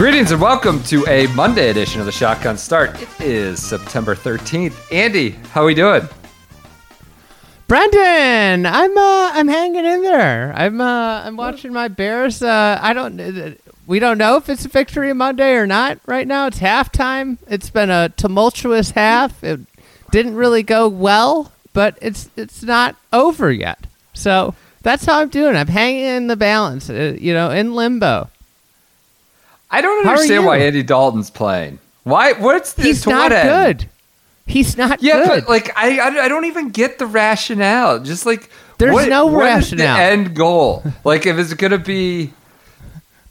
Greetings and welcome to a Monday edition of the Shotgun Start. It is September 13th. Andy, how are we doing? Brendan, I'm uh, I'm hanging in there. I'm uh, I'm watching my Bears. Uh, I don't. uh, We don't know if it's a victory Monday or not. Right now, it's halftime. It's been a tumultuous half. It didn't really go well, but it's it's not over yet. So that's how I'm doing. I'm hanging in the balance. Uh, you know, in limbo. I don't understand why Andy Dalton's playing. Why? What's the He's not end? good. He's not Yeah, good. but like I, I, I don't even get the rationale. Just like There's what- no what is the rationale. end goal? like if it's gonna be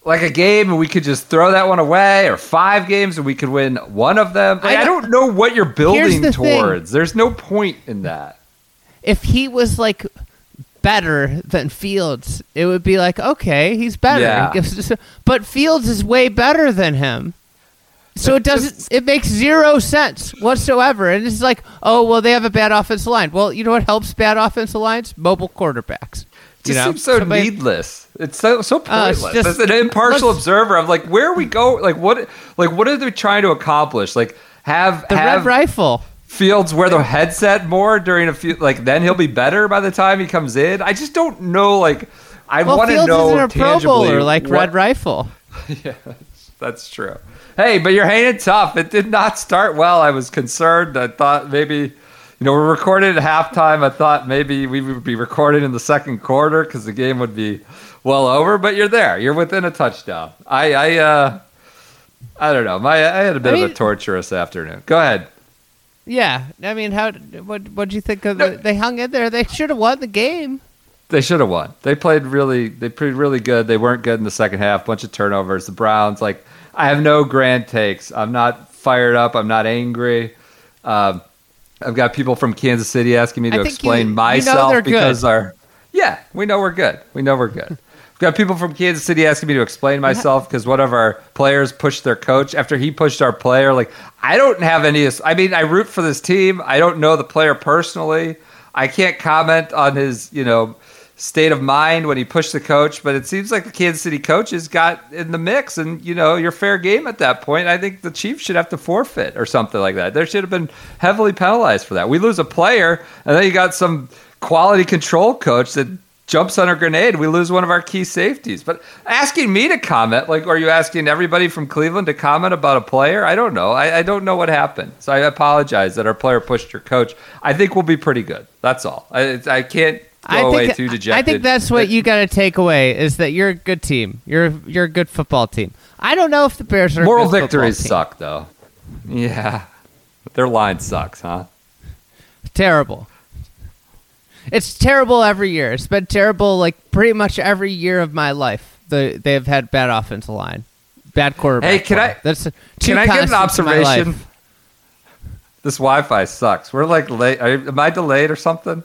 like a game and we could just throw that one away, or five games and we could win one of them. Like, I I, don't- don't know what you're building the thing. towards. There's no point in that. if he was like better than Fields, it would be like, okay, he's better. Yeah. He us- But Fields is way better than him. So it doesn't. It makes zero sense whatsoever. And it's like, oh well, they have a bad offensive line. Well, you know what helps bad offensive lines? Mobile quarterbacks. It just know? seems so Somebody- needless. It's so so Uh, pointless. just- As an impartial observer, I'm like, where are we go? Like what? Like what are they trying to accomplish? Like have The have red rifle. Fields wear the headset more during a few. Like then he'll be better by the time he comes in. I just don't know. Like I Well, want to know isn't a Pro Bowler like what- Red Rifle. yeah, that's true. Hey, but you're hanging tough. It did not start well. I was concerned. I thought maybe, you know, we're recording at halftime. I thought maybe we would be recording in the second quarter because the game would be well over. But you're there. You're within a touchdown. I, I, uh, I don't know. My, I had a bit I of a torturous afternoon. Go ahead. Yeah, I mean, how? What? What'd you think of? The, they hung in there. They should have won the game. They should have won. They played really. They played really good. They weren't good in the second half. Bunch of turnovers. The Browns. Like I have no grand takes. I'm not fired up. I'm not angry. Um, I've got people from Kansas City asking me to explain you- you know myself because our. Yeah, we know we're good. We know we're good. Got people from Kansas City asking me to explain myself because one of our players pushed their coach after he pushed our player. Like, I don't have any. I mean, I root for this team. I don't know the player personally. I can't comment on his, you know, state of mind when he pushed the coach. But it seems like the Kansas City coaches got in the mix, and you know, you're fair game at that point. I think the Chiefs should have to forfeit or something like that. There should have been heavily penalized for that. We lose a player, and then you got some quality control coach that jumps on a grenade. We lose one of our key safeties. But asking me to comment, like, are you asking everybody from Cleveland to comment about a player? I don't know. I, I don't know what happened. So I apologize that our player pushed your coach. I think we'll be pretty good. That's all. I, I can't go I away think I think that's what you got to take away is that you're a good team. You're you're a good football team. I don't know if the Bears are a Moral victories suck, though. Yeah. Their line sucks, huh? Terrible. It's terrible every year. It's been terrible like pretty much every year of my life. The they've had bad offensive line, bad quarterback. Hey, can play. I- That's two Can I give an constants in my observation? This Wi-Fi sucks. We're like late. Are, am I delayed or something?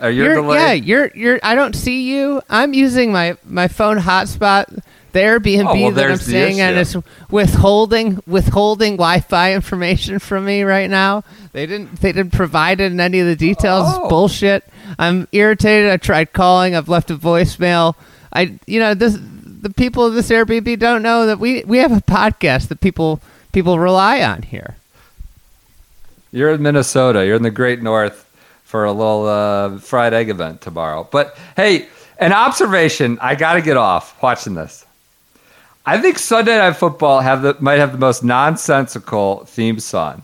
Are you You're, delayed? yeah, you're you're. I don't see you. I'm using my my phone hotspot. The Airbnb Oh, well, that I'm staying at is withholding withholding Wi-Fi information from me right now. They didn't they didn't provide it in any of the details. Oh. Bullshit. I'm irritated. I tried calling. I've left a voicemail. I you know this the people of this Airbnb don't know that we we have a podcast that people people rely on here. You're in Minnesota. You're in the Great North for a little uh, fried egg event tomorrow. But hey, an observation. I got to get off watching this. I think Sunday Night Football have the, might have the most nonsensical theme song.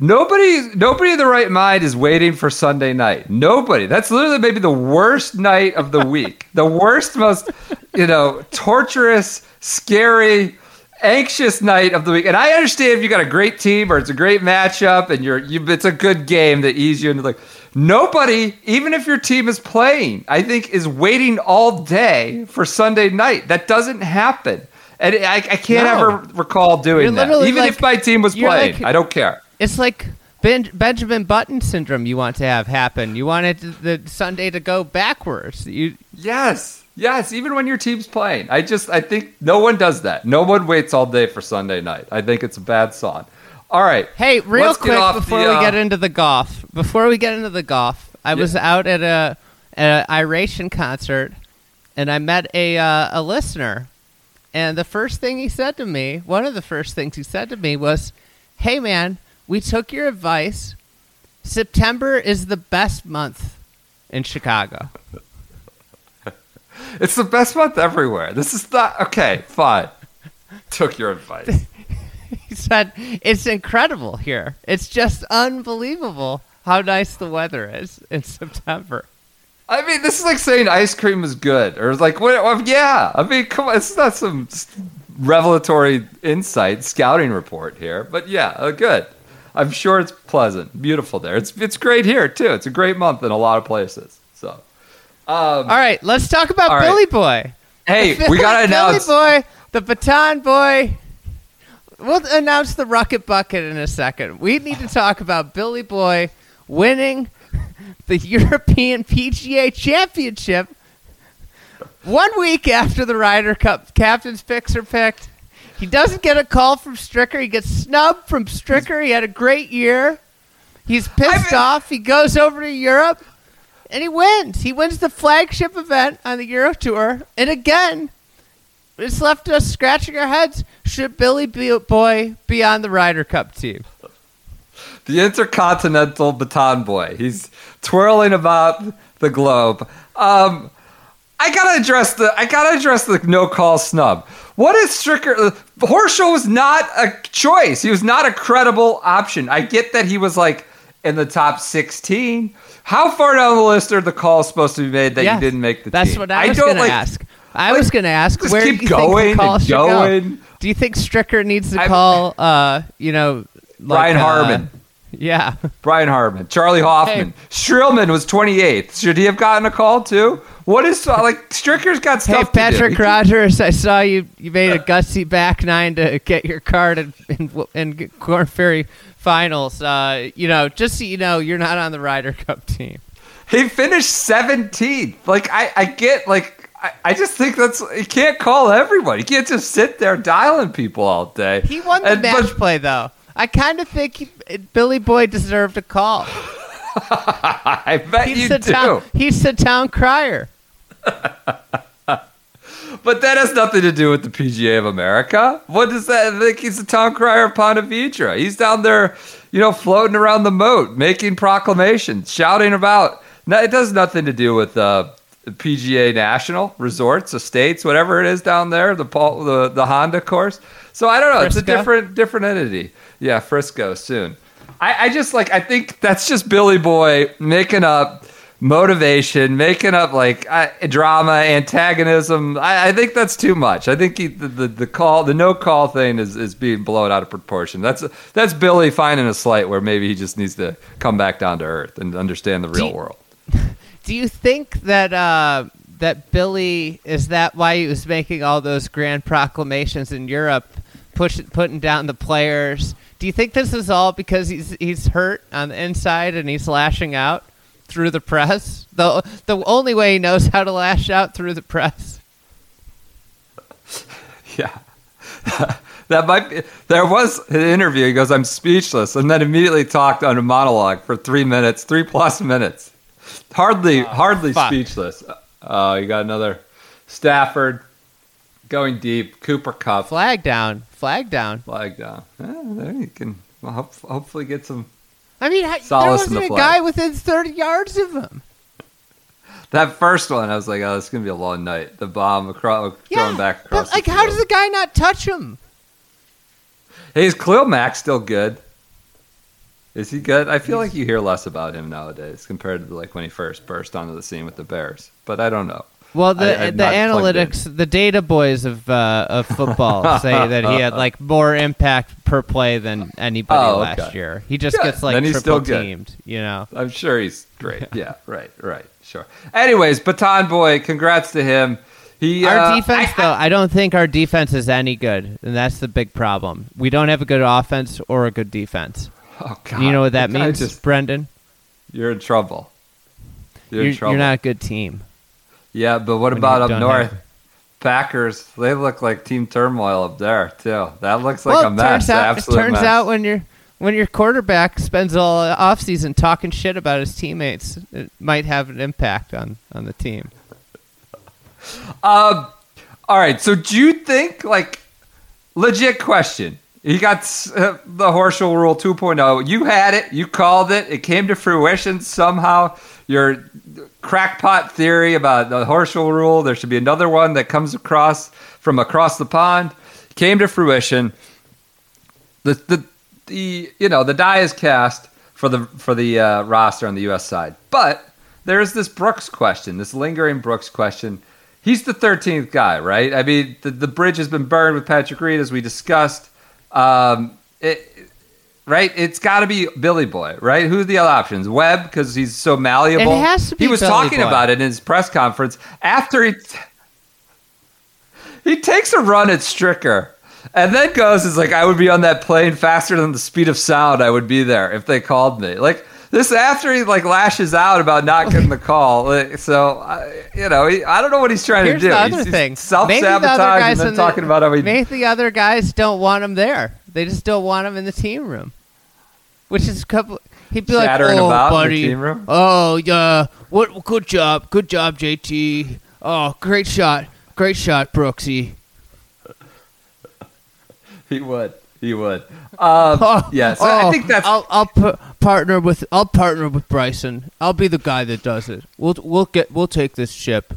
Nobody, nobody in the right mind is waiting for Sunday night. Nobody. That's literally maybe the worst night of the week. the worst, most, you know, torturous, scary, anxious night of the week. And I understand if you got a great team or it's a great matchup and you're you, it's a good game that ease you into like nobody, even if your team is playing, I think is waiting all day for Sunday night. That doesn't happen. And I, I can't No. ever recall doing You're that. Even like- if my team was playing, like- I don't care. It's like ben- Benjamin Button syndrome. You want to have happen. You want it to, the Sunday to go backwards. You Yes. Yes, even when your team's playing. I just I think no one does that. No one waits all day for Sunday night. I think it's a bad song. All right. Hey, real quick before the, we uh, get into the golf. Before we get into the golf, I was out at a an Iration concert, and I met a uh, a listener, and the first thing he said to me, one of the first things he said to me was, "Hey, man, we took your advice. September is the best month in Chicago." It's the best month everywhere. This is not okay, fine. Took your advice. He said, "It's incredible here. It's just unbelievable how nice the weather is in September." I mean, this is like saying ice cream is good, or it's like, what? yeah. I mean, come on, it's not some revelatory insight scouting report here, but yeah, uh, good. I'm sure it's pleasant, beautiful there. It's it's great here too. It's a great month in a lot of places. So, um, All right, let's talk about right. Billy Boy. hey, we gotta announce. Billy Boy, the Baton Boy. We'll announce the Rocket Bucket in a second. We need to talk about Billy Boy winning the European PGA Championship one week after the Ryder Cup captain's picks are picked. He doesn't get a call from Stricker. He gets snubbed from Stricker. He had a great year. He's pissed off. He goes over to Europe and he wins. He wins the flagship event on the Euro Tour. And again, it's left us scratching our heads. Should Billy Boy be on the Ryder Cup team? The intercontinental baton boy. He's twirling about the globe. Um, I gotta address the I gotta address the no call snub. What is Stricker? Uh, Horschel was not a choice. He was not a credible option. I get that he was like in the top sixteen. How far down the list are the calls supposed to be made that Yes, you didn't make the That's team? what I was don't going to like- ask. I like, was going to ask where keep do you going think the call should go? Do you think Stricker needs to call? Uh, you know, like, Brian uh, Harman. Yeah. Brian Harman, Charley Hoffman, Streelman was 28th. Should he have gotten a call too? What is like Stricker's got Hey, stuff to do. Patrick Rodgers, I saw you. You made a gutsy back nine to get your card in, in, in Korn Ferry finals. Uh, you know, just so you know, you're not on the Ryder Cup team. He finished 17th. Like I, I get like I, I just think that's you can't call everyone. You can't just sit there dialing people all day. He won the And- match but- play, though. I kind of think he, Billy Boy deserved a call. I bet He's you the do. town. He's the town crier. But that has nothing to do with the PGA of America. What does that? I think he's the town crier of Ponte Vedra. He's down there, you know, floating around the moat, making proclamations, shouting about. No, it does nothing to do with uh, the PGA National Resorts, estates, whatever it is down there, the Paul, the the Honda course. So I don't know. It's a different different entity. Yeah, Frisco soon. I, I just like I think that's just Billy Boy making up motivation, making up like uh, drama, antagonism. I, I think that's too much. I think he, the, the the call, the no call thing is, is being blown out of proportion. That's that's Billy finding a slight where maybe he just needs to come back down to earth and understand the real you- world. Do you think that uh, that Billy is that why he was making all those grand proclamations in Europe, push, putting down the players? Do you think this is all because he's he's hurt on the inside and he's lashing out through the press? The the only way he knows how to lash out through the press. Yeah. that might be. There was an interview. He goes, "I'm speechless," and then immediately talked on a monologue for three minutes, three plus minutes. Hardly, hardly fuck. speechless. Oh, you got another Stafford going deep. Cooper Kupp Flag down, flag down. flag down. Eh, there you can well, hope, hopefully get some. I mean, I, there wasn't the a guy within thirty yards of him. That first one, I was like, "Oh, it's gonna be a long night." The bomb across, Yeah, going back across. but like, how does the guy not touch him? Hey, is Khalil Mack still good? Is he good? I feel like you hear less about him nowadays compared to like when he first burst onto the scene with the Bears. But I don't know. Well, the I- the not plugged in. analytics, the data boys of uh, of football say that he had like more impact per play than anybody Oh, last year. He just Good. gets like triple still teamed. You know. I'm sure he's great. Yeah, right, right, sure. Anyways, Baton Boy, congrats to him. He Our uh, defense, I- though, I don't think our defense is any good, and that's the big problem. We don't have a good offense or a good defense. Oh God, you know what that means, Just, Brendan? you're in trouble. You're, You're, in trouble. you're not a good team. Yeah, but what about up north? have- Packers, they look like team turmoil up there too. That looks like well, a mess. turns out, it turns mess. out when you're when your quarterback spends all offseason talking shit about his teammates, it might have an impact on, on the team. Um, all right. So do you think, like, legit question? You got uh, the Horschel Rule 2.0. You had it. You called it. It came to fruition somehow. Your crackpot theory about the Horschel Rule. There should be another one that comes across from across the pond. Came to fruition. The the the you know the die is cast for the for the uh, roster on the U.S. side, but there's this Brooks question, this lingering Brooks question. He's the 13th guy, right? I mean, the, the bridge has been burned with Patrick Reed, as we discussed. Um, it, right? It's got to be Billy Boy, right? Who's the other options? Webb, because he's so malleable. It has to be he was Billy talking Boy. about it in his press conference after he he takes a run at Stricker and then goes, is like, I would be on that plane faster than the speed of sound. I would be there if they called me. Like, this after he like lashes out about not getting the call. Like, so, I, you know, he, I don't know what he's trying Here's to do. the other he's, thing. self Maybe the other sabotage and the- talking about how he. Maybe the other guys don't want him there. They just don't want him in the team room. Which is a couple. He'd be like, Chattering "Oh, about in the buddy. team room? Oh, yeah. What? Good job. Good job, JT. Oh, great shot. Great shot, Brooksy. He would. He would. Um, Oh, yeah, so I oh, think that's. I'll, I'll p- partner with. I'll partner with Bryson. I'll be the guy that does it. We'll we'll get. We'll take this ship.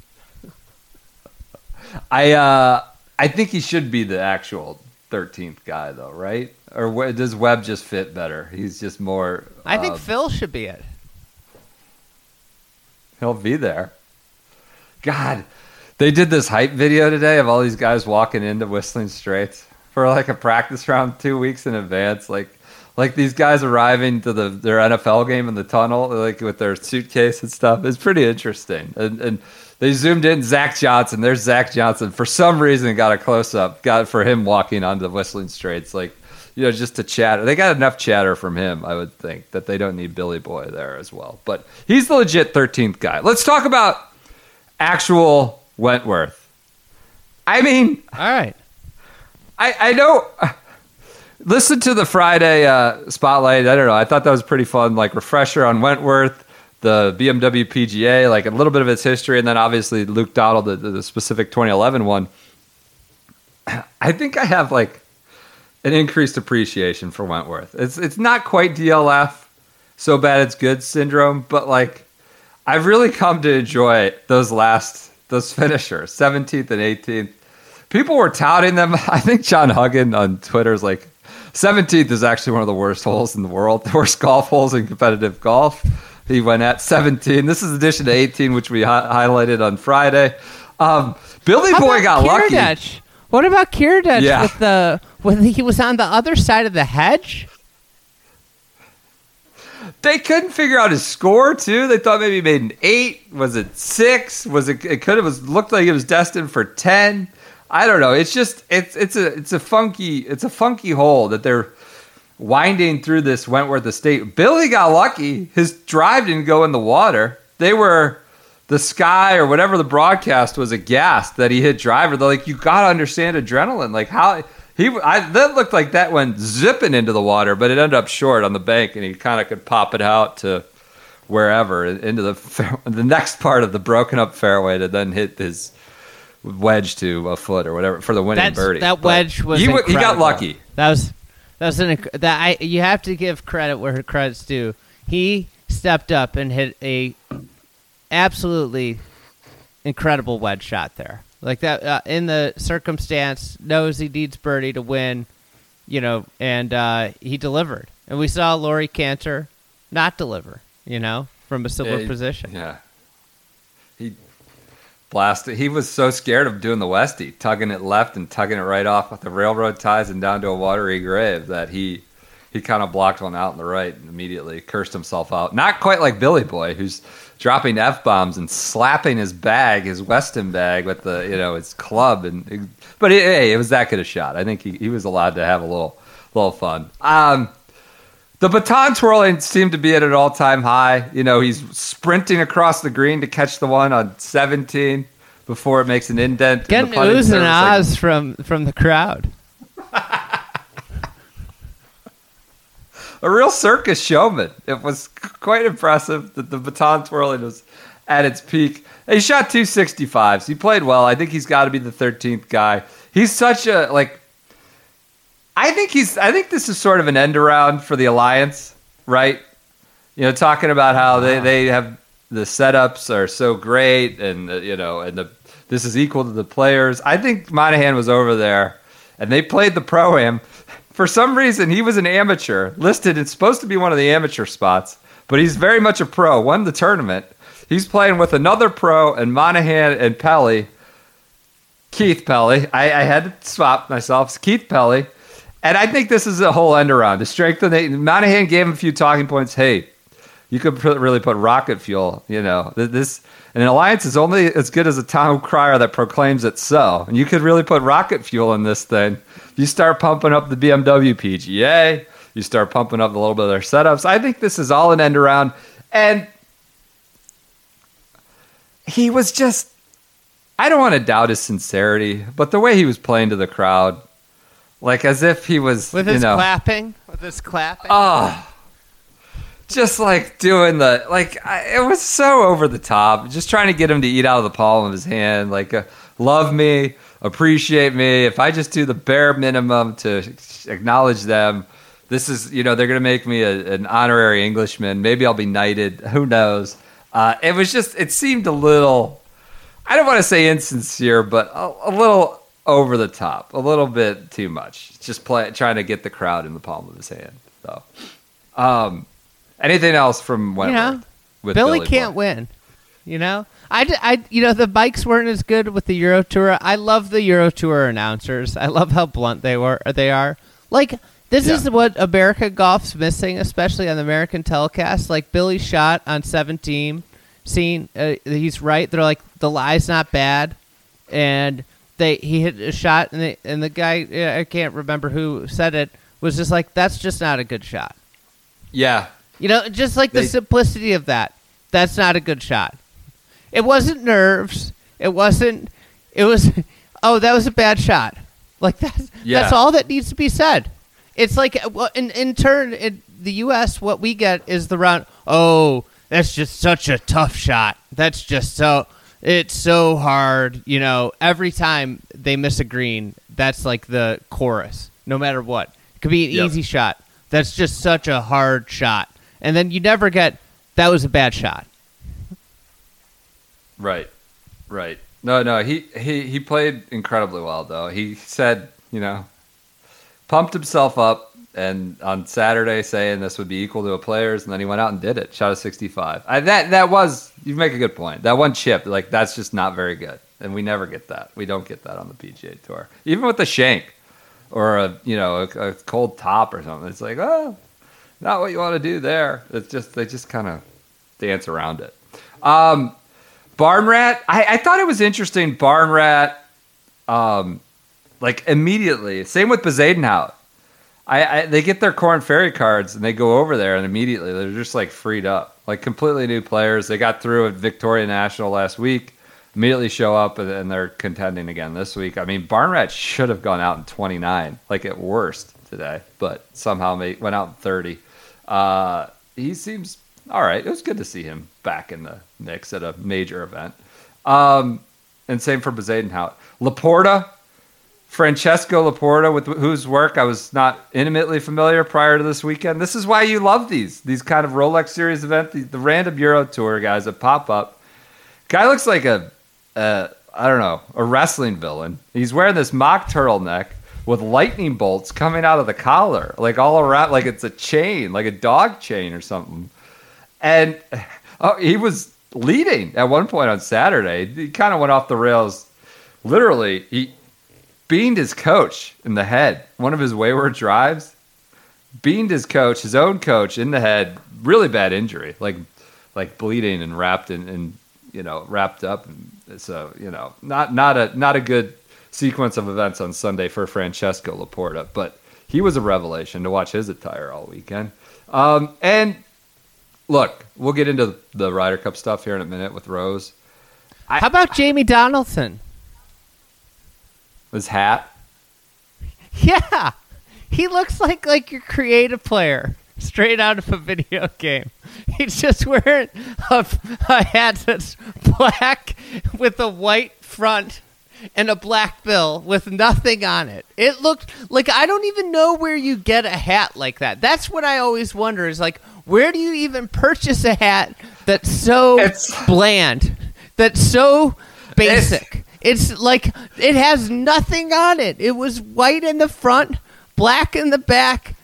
I uh, I think he should be the actual thirteenth guy, though, right? Or wh- does Webb just fit better? He's just more. I think uh, Phil should be it. he'll be there. God, they did this hype video today of all these guys walking into Whistling Straits for like a practice round two weeks in advance, like. Like these guys arriving to the their NFL game in the tunnel, like with their suitcase and stuff, is pretty interesting. And, and they zoomed in Zach Johnson. There's Zach Johnson. For some reason, got a close up, got for him walking onto the Whistling Straits, like you know, just to chatter. They got enough chatter from him, I would think, that they don't need Billy Boy there as well. But he's the legit 13th guy. Let's talk about actual Wentworth. I mean, All right. I, I know. Listen to the Friday uh, spotlight. I don't know. I thought that was pretty fun. Like refresher on Wentworth, the BMW PGA, like a little bit of its history, and then obviously Luke Donald, the, the specific 2011 one. I think I have like an increased appreciation for Wentworth. It's it's not quite DLF, so bad it's good syndrome, but like I've really come to enjoy those last those finishers, 17th and 18th. People were touting them. I think John Huggan on Twitter is like 17th is actually one of the worst holes in the world, the worst golf holes in competitive golf. He went at 17. This is addition to 18, which we hi- highlighted on Friday. Um, Billy How Boy got lucky. What about Kiradech Yeah. with the when he was on the other side of the hedge? They couldn't figure out his score too. They thought maybe he made an eight. Was it six? Was it? It could have was looked like it was destined for ten. I don't know. It's just it's it's a it's a funky it's a funky hole that they're winding through this Wentworth Estate. Billy got lucky. His drive didn't go in the water. They were the sky or whatever the broadcast was aghast that he hit driver. They're like, you gotta understand adrenaline. Like how he I that looked like that went zipping into the water, but it ended up short on the bank, and he kind of could pop it out to wherever into the the next part of the broken up fairway to then hit his wedge to a foot or whatever for the winning That's, birdie. that But wedge was he got lucky. That was that was an that I you have to give credit where credit's due. He stepped up and hit a absolutely incredible wedge shot there. Like that uh, in the circumstance, knows he needs birdie to win, you know, and uh, he delivered. And we saw Laurie Canter not deliver, you know, from a similar Yeah, position. Yeah. Blasted. He was so scared of doing the Westie, tugging it left and tugging it right off the railroad ties and down to a watery grave that he he kind of blocked one out in the right and immediately cursed himself out. Not quite like Billy Boy, who's dropping f bombs and slapping his bag, his Weston bag, with the you know his club. And but hey, it was that good a shot. I think he, he was allowed to have a little little fun. Um, the baton twirling seemed to be at an all time high. You know, he's sprinting across the green to catch the one on 17 before it makes an indent. in Getting the oohs and ahs from from the crowd. a real circus showman. It was quite impressive that the baton twirling was at its peak. He shot 265s. He played well. I think he's got to be the 13th guy. He's such a like. I think he's. I think this is sort of an end around for the alliance, right? You know, talking about how they, they have the setups are so great, and uh, you know, and the this is equal to the players. I think Monahan was over there, and they played the pro am. For some reason, he was an amateur listed. It's supposed to be one of the amateur spots, but he's very much a pro. Won the tournament. He's playing with another pro, and Monahan and Pelley. Keith Pelley. I, I had to swap myself. It's Keith Pelley. And I think this is a whole end around to strengthen the Monahan gave him a few talking points. Hey, you could really put rocket fuel, you know. This an alliance is only as good as a town crier that proclaims it so. And you could really put rocket fuel in this thing. You start pumping up the BMW PGA, you start pumping up a little bit of their setups. I think this is all an end around. And he was just I don't want to doubt his sincerity, but the way he was playing to the crowd, like as if he was, With you his know, clapping, with his clapping. oh, just like doing the like, I, it was so over the top. Just trying to get him to eat out of the palm of his hand, like, uh, love me, appreciate me. If I just do the bare minimum to acknowledge them, this is, you know, they're gonna make me a, an honorary Englishman. Maybe I'll be knighted. Who knows? Uh, it was just, it seemed a little. I don't want to say insincere, but a, a little over the top, a little bit too much. Just play, trying to get the crowd in the palm of his hand. So, um, anything else from you know, with Billy, Boy? can't win. You know, I, I- you know the bikes weren't as good with the Euro Tour. I love the Euro Tour announcers. I love how blunt they were. They are like this Yeah. is what America golf's missing, especially on the American telecast. Like Billy shot on seventeen, seeing uh, he's right. They're like the lie's not bad, and they he hit a shot, and they, and the guy I can't remember who said it was just like that's just not a good shot. Yeah, You know, just like the simplicity of that. That's not a good shot. It wasn't nerves. It wasn't. It was. Oh, that was a bad shot. Like that's Yeah. that's all that needs to be said. It's like uh, in in turn, in the U.S. What we get is the round. Oh, that's just such a tough shot. That's just so. It's so hard. You know, every time they miss a green, that's like the chorus. No matter what, it could be an Yep. easy shot. That's just such a hard shot. And then you never get that was a bad shot. right, right. No, no, he he he played incredibly well though. He said, you know, pumped himself up, and on Saturday saying this would be equal to a player's, and then he went out and did it. Shot a 65. I, that that was you make a good point. That one chip, like that's just not very good, and we never get that. We don't get that on the PGA Tour, even with the shank or a you know a, a cold top or something. It's like oh, not what you want to do there. It's just they just kind of dance around it. Um, Barn Rat, I, I thought it was interesting. Barn Rat, um, like immediately. Same with Bezuidenhout. I, I they get their Korn Ferry cards and they go over there and immediately they're just like freed up, like completely new players. They got through at Victoria National last week. Immediately show up and, and they're contending again this week. I mean, Barn Rat should have gone out in 29, like at worst today, but somehow made, went out in 30. Uh, he seems all right. It was good to see him back in the mix at a major event. Um, and same for Bezuidenhout. Laporta, Francesco Laporta, with whose work I was not intimately familiar prior to this weekend. This is why you love these these kind of Rolex Series event, the, the random Euro Tour guys that pop up. Guy looks like a, I don't know a wrestling villain. He's wearing this mock turtleneck with lightning bolts coming out of the collar, like all around, like it's a chain, like a dog chain or something. And oh, he was leading at one point on Saturday. He kind of went off the rails. Literally, he beamed his coach in the head. One of his wayward drives, beamed his coach, his own coach, in the head. Really bad injury, like like bleeding and wrapped in, and you know wrapped up. So you know, not not a not a good sequence of events on Sunday for Francesco Laporta, but he was a revelation to watch his attire all weekend. Um, and look, we'll get into the Ryder Cup stuff here in a minute with Rose. How about Jamie Donaldson? His hat. Yeah, he looks like like your creative player, straight out of a video game. He's just wearing a, a hat that's black with a white front and a black bill with nothing on it. It looked like I don't even know where you get a hat like that. That's what I always wonder is like where do you even purchase a hat that's so It's- bland, that's so basic? It's like it has nothing on it. It was white in the front, black in the back,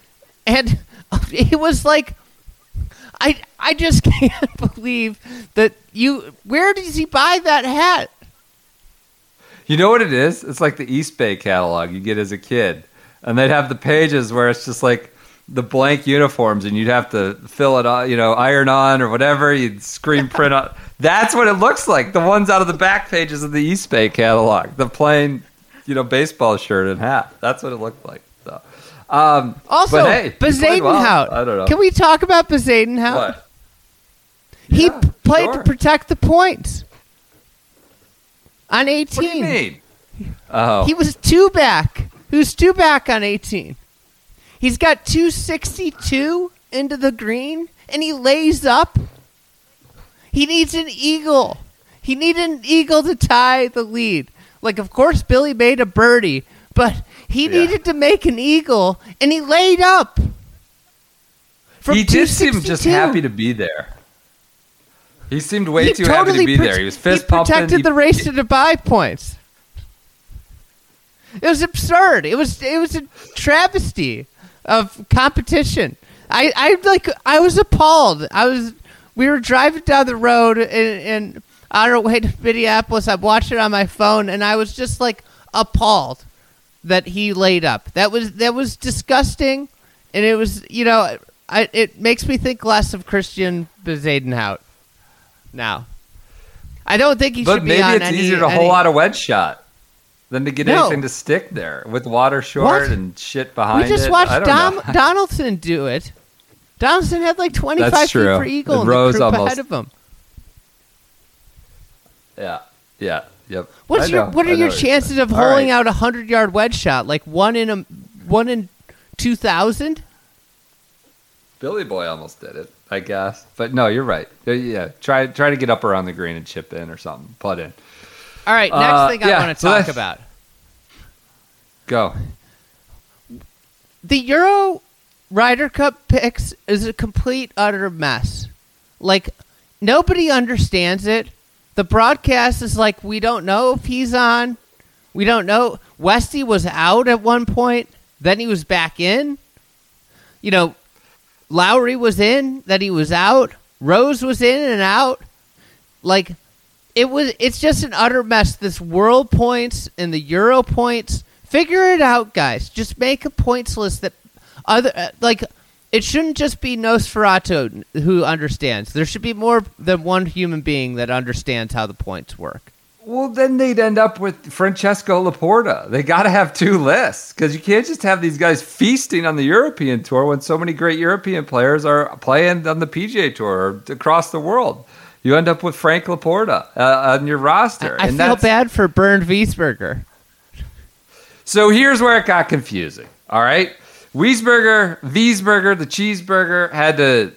and it was like I I just can't believe that you where does he buy that hat? You know what it is? It's like the East Bay catalog you get as a kid. And they'd have the pages where it's just like the blank uniforms and you'd have to fill it on, you know, iron on or whatever. You'd screen print on. That's what it looks like. The ones out of the back pages of the East Bay catalog. The plain, you know, baseball shirt and hat. That's what it looked like. So, um, Also, hey, he played well. I don't know. Can we talk about Bezuidenhout? What? He Yeah, played sure. to protect the points on 18. What do you mean? Oh, He was two back. He was two back on 18. He's got 262 into the green, and he lays up. He needs an eagle. He needed an eagle to tie the lead. Like, of course, Billy made a birdie, but he Yeah. needed to make an eagle, and he laid up. He did seem just happy to be there. He seemed way He too happy to be there. He was fist pumping. protected He- the race to Dubai points. It was absurd. It was it was a travesty of competition. I, I like I was appalled. I was we were driving down the road and, and on our way to Minneapolis. I watched it on my phone and I was just like appalled that he laid up. That was that was disgusting, and it was you know I, it makes me think less of Christiaan Bezuidenhout now. I don't think he But should be on any. But maybe it's easier to any- hold out a wedge shot than to get No. anything to stick there with water short What? and shit behind We just it. watched Dom. Donaldson do it. Donaldson had like 25 That's feet true. for eagle And the group almost- ahead of him. yeah, yeah, yep. What's I your what are your chances of holding right. out a hundred yard wedge shot? Like one in a one in two thousand? Billy Boy almost did it, I guess. But no, you're right. Uh, Yeah, try try to get up around the green and chip in or something. Putt in. All right, next Uh, thing I yeah, want to so talk about. Go. the Euro Ryder Cup picks is a complete utter mess. Like nobody understands it. The broadcast is like we don't know if he's on. We don't know. Westy was out at one point, then he was back in. You know, Lowry was in, then he was out. Rose was in and out. Like it was it's just an utter mess this world points and the euro points figure it out guys just make a points list that other uh, like it shouldn't just be nosferatu who understands there should be more than one human being that understands how the points work Well, then they'd end up with Francesco Laporta. They got to have two lists because you can't just have these guys feasting on the European tour when so many great European players are playing on the PGA tour or across the world. You end up with Frank Laporta uh, on your roster. i, I and feel bad for bernd wiesberger So here's where it got confusing. All right, Wiesberger, Wiesberger, the cheeseburger had to,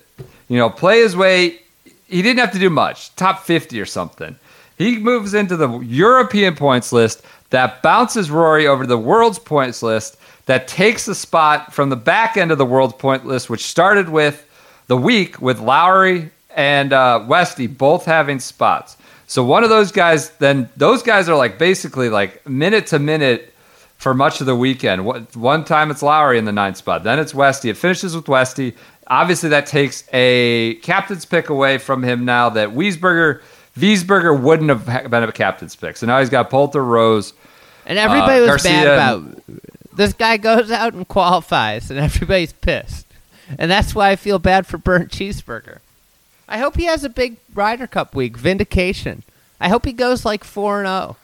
you know, play his way. He didn't have to do much, top fifty or something. He moves into the European points list that bounces Rory over to the world's points list that takes the spot from the back end of the world's point list, which started with the week with Lowry and uh, Westy both having spots. So one of those guys, then those guys are like basically like minute to minute for much of the weekend. One time it's Lowry in the ninth spot, then it's Westy. It finishes with Westy. obviously that takes a captain's pick away from him now that Wiesberger, Wiesberger wouldn't have been a captain's pick. So now he's got Poulter, Rose. And everybody Uh, was bad Garcia- about this guy goes out and qualifies, and everybody's pissed. And that's why I feel bad for Burnt Cheeseburger. I hope he has a big Ryder Cup week, vindication. I hope he goes like 4 and oh. 0.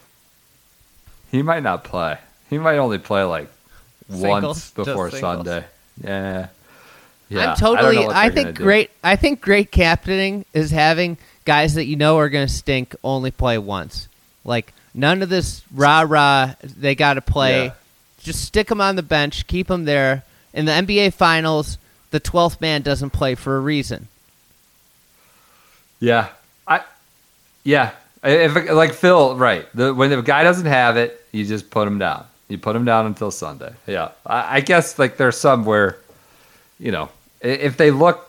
He might not play. He might only play like Singles, once before. Sunday. Yeah. Yeah. I'm totally. know what I, think gonna do. great. I think great captaining is having guys that you know are going to stink only play once. Like none of this rah rah. They got to play. Yeah. Just stick them on the bench. Keep them there. In the NBA Finals, the twelfth man doesn't play for a reason. Yeah, I, yeah. If like Phil, right? The, when the guy doesn't have it, you just put him down. You put them down until Sunday. Yeah, I, I guess like there's some where, you know, if they look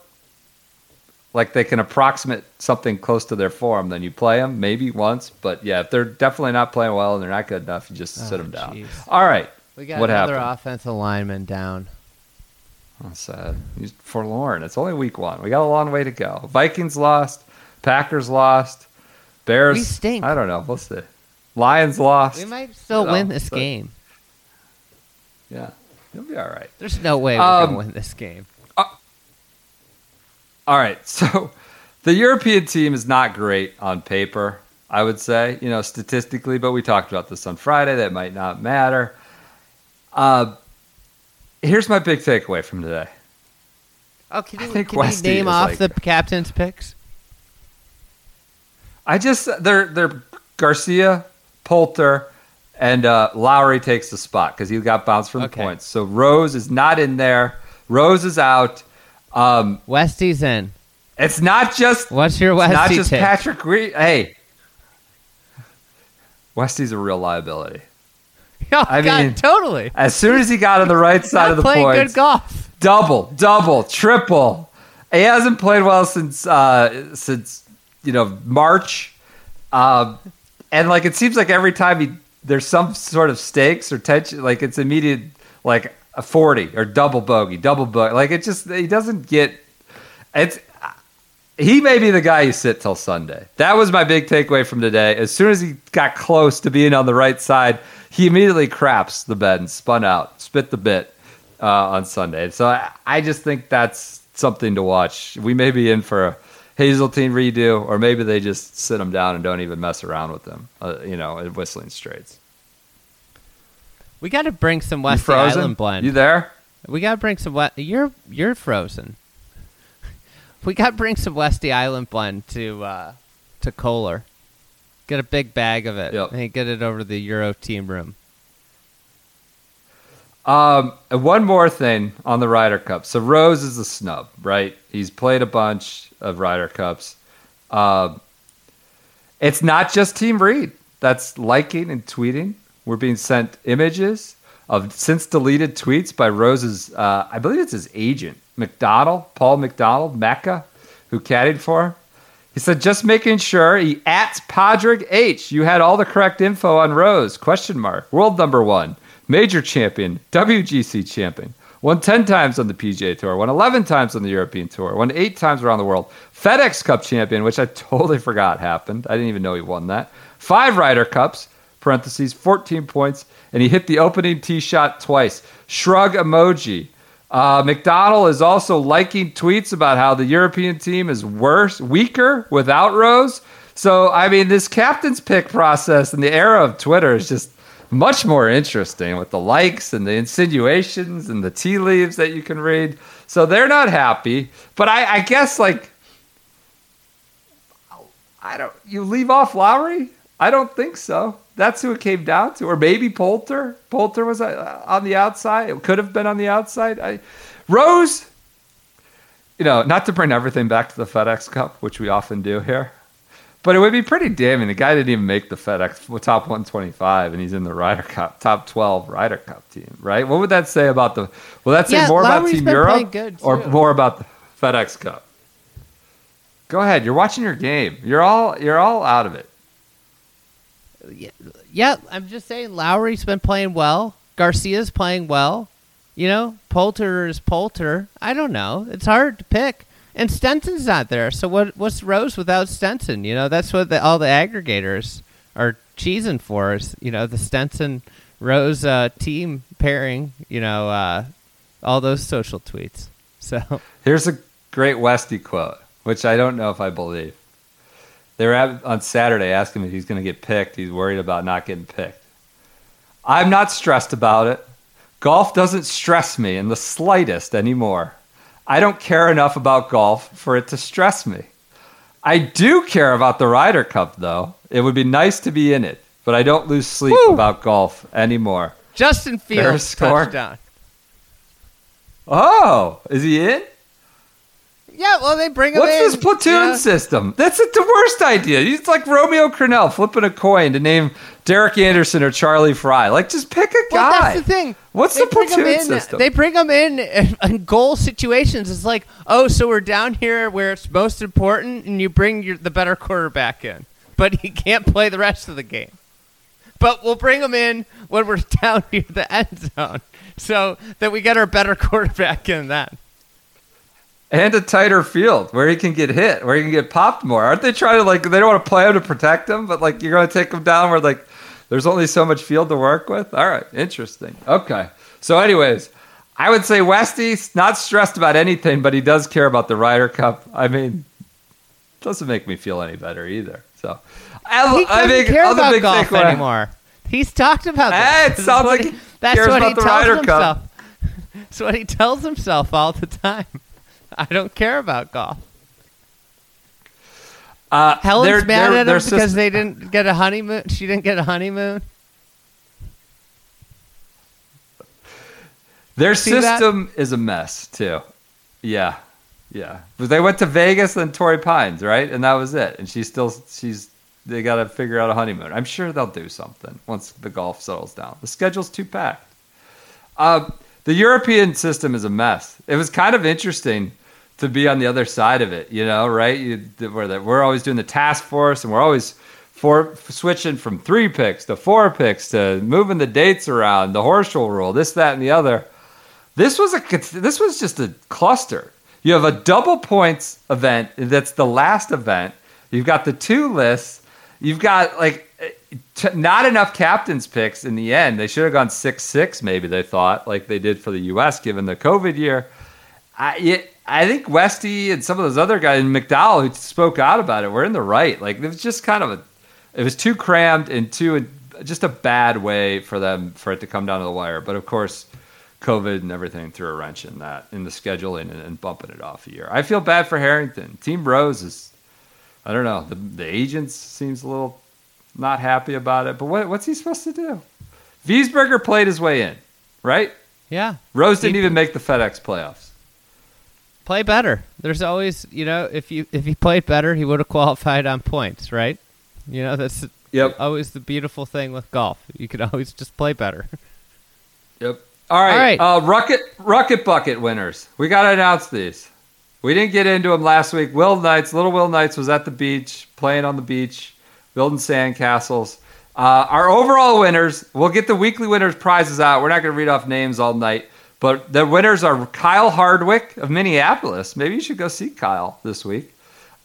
like they can approximate something close to their form, then you play them maybe once. But yeah, if they're definitely not playing well and they're not good enough, you just oh, sit Oh, them down. jeez. All right. We got what another happened? offensive lineman down. Oh, sad. He's forlorn. It's only week one. We got a long way to go. Vikings lost. Packers lost. Bears. We stink. I don't know. We'll see. Lions lost. We might still No, win this game. Yeah. You'll be all right. There's no way we're Um, going to win this game. All right. So the European team is not great on paper, I would say, you know, statistically, but we talked about this on Friday. That might not matter. Uh, here's my big takeaway from today. Oh, can I you, think can you name off like- the captain's picks? I just they're they're Garcia, Poulter, and uh, Lowry takes the spot because he got bounced from Okay. the points. So Rose is not in there. Rose is out. Um, Westy's in. it's not just What's your it's Westy not just take? Patrick Reed. Hey, Westy's a real liability. Oh, I God, mean- totally. As soon as he got on the right side Not of the playing points, good golf. double, double, triple. He hasn't played well since uh, since you know March, um, and like it seems like every time he there's some sort of stakes or tension, like it's immediate like a forty or double bogey, double bogey. Like it just he doesn't get it's. He may be the guy you sit till Sunday. That was my big takeaway from today. As soon as he got close to being on the right side, he immediately craps the bed and spun out, spit the bit uh, on Sunday. So I, I just think that's something to watch. We may be in for a Hazeltine redo, or maybe they just sit them down and don't even mess around with them. uh, you know, at Whistling Straits. We got to bring some You Westy? Island blend. You there? We got to bring some West. You're you're frozen. We got to bring some Westy Island blend to uh, to Kohler. Get a big bag of it. Yep. And get it over to the Euro team room. Um, one more thing on the Ryder Cup. So Rose is a snub, right? He's played a bunch of Ryder Cups. Um, it's not just Team Reed that's liking and tweeting. We're being sent images of since deleted tweets by Rose's, uh, I believe it's his agent, McDonald, Paul McDonald, Mecca, who caddied for him. He said, just making sure he at Padraig H. You had all the correct info on Rose. Question mark. World number one. Major champion. WGC champion. Won 10 times on the PGA Tour. Won 11 times on the European Tour. Won 8 times around the world. FedEx Cup champion, which I totally forgot happened. I didn't even know he won that. Five Ryder Cups, parentheses, 14 points. And he hit the opening tee shot twice. Shrug emoji. Uh, McDonald is also liking tweets about how the European team is worse, weaker without Rose. So, I mean, this captain's pick process in the era of Twitter is just much more interesting with the likes and the insinuations and the tea leaves that you can read. So they're not happy. But I, I guess, like, I don't, you leave off Lowry? I don't think so. That's who it came down to. Or maybe Poulter. Poulter was uh, on the outside. It could have been on the outside. I, Rose, you know, not to bring everything back to the FedEx Cup, which we often do here, but it would be pretty damning. The guy didn't even make the FedEx top 125, and he's in the Ryder Cup, top 12 Ryder Cup team, right? What would that say about the? Will that say Yeah, more about Team Europe or more about the FedEx Cup? Go ahead. You're watching your game. You're all you're all out of it. Yeah, yeah, I'm just saying Lowry's been playing well. Garcia's playing well. You know, Poulter is Poulter. I don't know. It's hard to pick. And Stenson's not there. So what? What's Rose without Stenson? You know, that's what the, all the aggregators are cheesing for. Is you know the Stenson Rose uh, team pairing. You know, uh, all those social tweets. So Here's a great Westy quote, which I don't know if I believe. They were on Saturday asking if he's going to get picked. He's worried about not getting picked. I'm not stressed about it. Golf doesn't stress me in the slightest anymore. I don't care enough about golf for it to stress me. I do care about the Ryder Cup, though. It would be nice to be in it, but I don't lose sleep Woo! about golf anymore. Justin Fields score. touchdown. Oh, is he in? Yeah, well they bring him What's in. this platoon know? system? That's the worst idea. It's like Romeo Crennel flipping a coin to name Derek Anderson or Charlie Frye. Like, just pick a Well, guy. that's the thing. What's They the platoon in, system? They bring them in in goal situations. It's like, oh, so we're down here where it's most important, and you bring your, the better quarterback in, but he can't play the rest of the game. But we'll bring him in when we're down near the end zone, so that we get our better quarterback in then. And a tighter field where he can get hit, where he can get popped more. Aren't they trying to like? They don't want to play him to protect him, but like you're going to take him down where like there's only so much field to work with. All right, interesting. Okay, so anyways, I would say Westy's not stressed about anything, but he does care about the Ryder Cup. I mean, doesn't make me feel any better either. So I, He I doesn't think care about big golf anymore. He's talked about that. it sounds like he- that's what he tells himself. Cup. That's what he tells himself all the time. I don't care about golf. Uh, Helen's their- mad their- at him because system- they didn't get a honeymoon. She didn't get a honeymoon. Their system is a mess too. Yeah, yeah. But they went to Vegas and Torrey Pines, right? And that was it. And she's still she's they got to figure out a honeymoon. I'm sure they'll do something once the golf settles down. The schedule's too packed. Uh, the European system is a mess. It was kind of interesting to be on the other side of it, you know, right? You, we're, the, we're always doing the task force and we're always for, switching from three picks to four picks to moving the dates around, the Horschel rule, this, that, and the other. This was a this was just a cluster. You have a double points event that's the last event. You've got the two lists. You've got like t- not enough captains picks in the end. They should have gone six six maybe they thought like they did for the U.S. given the COVID year. I it, I think Westy and some of those other guys and McDowell who spoke out about it were in the right. Like it was just kind of a it was too crammed and too just a bad way for them for it to come down to the wire. But of course. COVID and everything threw a wrench in that, in the scheduling and, and bumping it off a year. I feel bad for Harrington. Team Rose is, I don't know, the, the agents seems a little not happy about it, but what, what's he supposed to do? Wiesberger played his way in, right? Yeah, Rose didn't even make the FedEx playoffs. Play better. There's always, you know, if you if he played better, he would have qualified on points, right? You know, that's Yep. always the beautiful thing with golf. You can always just play better. Yep. All right. All right. Uh, Rukket Rukket Bucket winners. We got to announce these. We didn't get into them last week. Will Knights, Little Will Knights was at the beach, playing on the beach, building sandcastles. Uh, our overall winners, we'll get the weekly winners prizes out. We're not going to read off names all night, but the winners are Kyle Hardwick of Minneapolis. Maybe you should go see Kyle this week.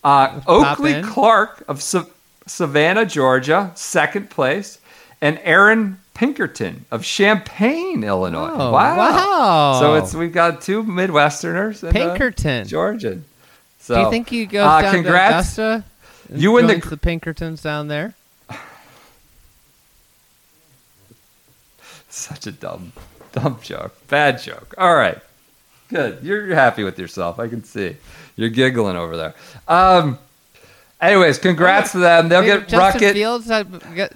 Uh, Oakley in. Clark of Sa- Savannah, Georgia, second place, and Aaron Pinkerton of Champaign, Illinois. Oh, wow! wow. So it's we've got two Midwesterners, and, uh, Pinkerton. Georgian. So, Do you think he goes uh, down congrats. to Augusta? and You and the the Pinkertons down there. Such a dumb, dumb joke. Bad joke. All right. Good. You're happy with yourself. I can see. You're giggling over there. Um. Anyways, congrats to them. They'll Hey, get Justin Rukket. Fields. Got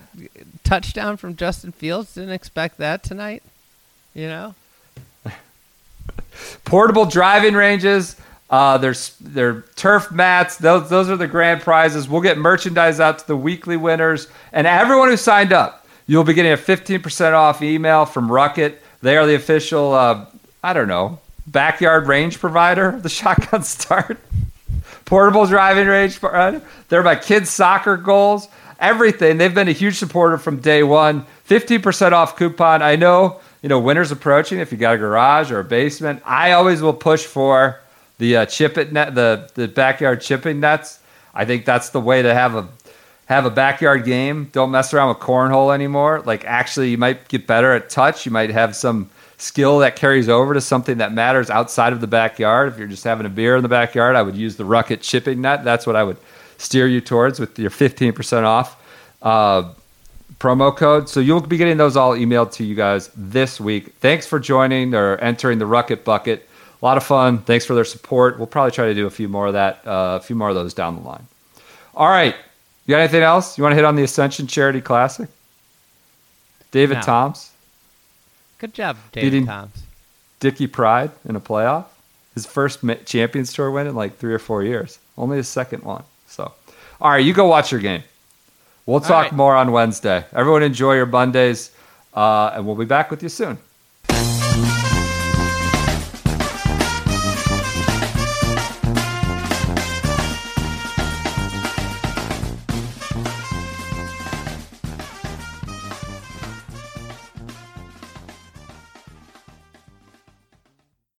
touchdown from Justin Fields. Didn't expect that tonight. You know. portable driving ranges. Uh, there's their turf mats. Those those are the grand prizes. We'll get merchandise out to the weekly winners and everyone who signed up. You'll be getting a 15% off email from Rukket. They are the official. Uh, I don't know backyard range provider the Shotgun Start. Portable driving range provider. They're my kids' soccer goals. Everything. They've been a huge supporter from day one. 15% off coupon. I know you know, winter's approaching. If you got a garage or a basement, I always will push for the uh, chip it net, the the backyard chipping nets. I think that's the way to have a have a backyard game. Don't mess around with cornhole anymore. Like actually, you might get better at touch. You might have some skill that carries over to something that matters outside of the backyard. If you're just having a beer in the backyard, I would use the Rukket chipping net. That's what I would steer you towards with your 15% off uh, promo code. So you'll be getting those all emailed to you guys this week. Thanks for joining or entering the Rukket Bucket. A lot of fun. Thanks for their support. We'll probably try to do a few more of that, uh, a few more of those down the line. All right. You got anything else? You want to hit on the Ascension Charity Classic? David No. Toms, Good job, David Beating- Toms. Dickie Pride in a playoff. His first Champions Tour win in like three or four years. Only his second one. So, all right, you go watch your game. We'll talk right. more on Wednesday. Everyone enjoy your Mondays, uh, and we'll be back with you soon.